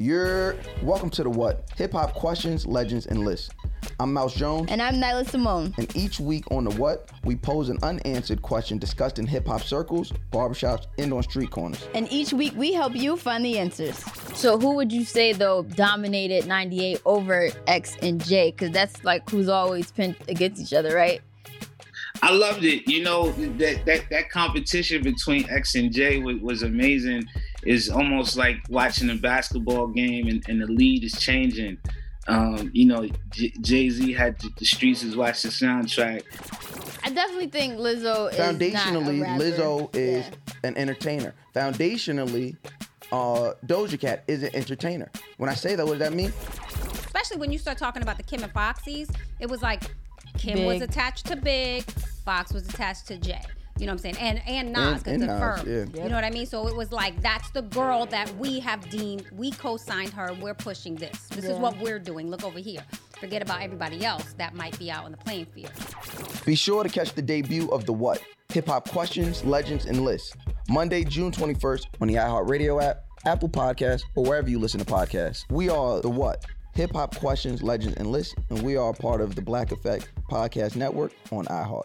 You're welcome to the what? Hip hop questions, legends, and lists. I'm Mouse Jones. And I'm Nyla Simone. And each week on the what, we pose an unanswered question discussed in hip hop circles, barbershops, and on street corners. And each week we help you find the answers. So who would you say though dominated 98 over X and J? Because that's like who's always pinned against each other, right? I loved it. You know that that that competition between X and J was, was amazing. It's almost like watching a basketball game and, and the lead is changing. Um, you know, J- Jay Z had the streets is watch the soundtrack. I definitely think Lizzo is foundationally not a Lizzo is Yeah. an entertainer. Foundationally, uh, Doja Cat is an entertainer. When I say that, what does that mean? especially when you start talking about the Kim and Foxies, it was like Kim was attached to Big, Fox was attached to Jay. You know what I'm saying? And and Nas, And- because and the firm. yeah. You know what I mean? So it was like that's the girl that we have deemed we co-signed her. We're pushing this. This is what we're doing. Look over here. Forget about everybody else that might be out on the playing field. Be sure to catch the debut of the What? Hip Hop Questions, Legends, and Lists. Monday, June 21st on the iHeartRadio app, Apple Podcasts, or wherever you listen to podcasts. We are the What? Hip Hop Questions, Legends, and Lists, and we are part of the Black Effect Podcast Network on iHeart.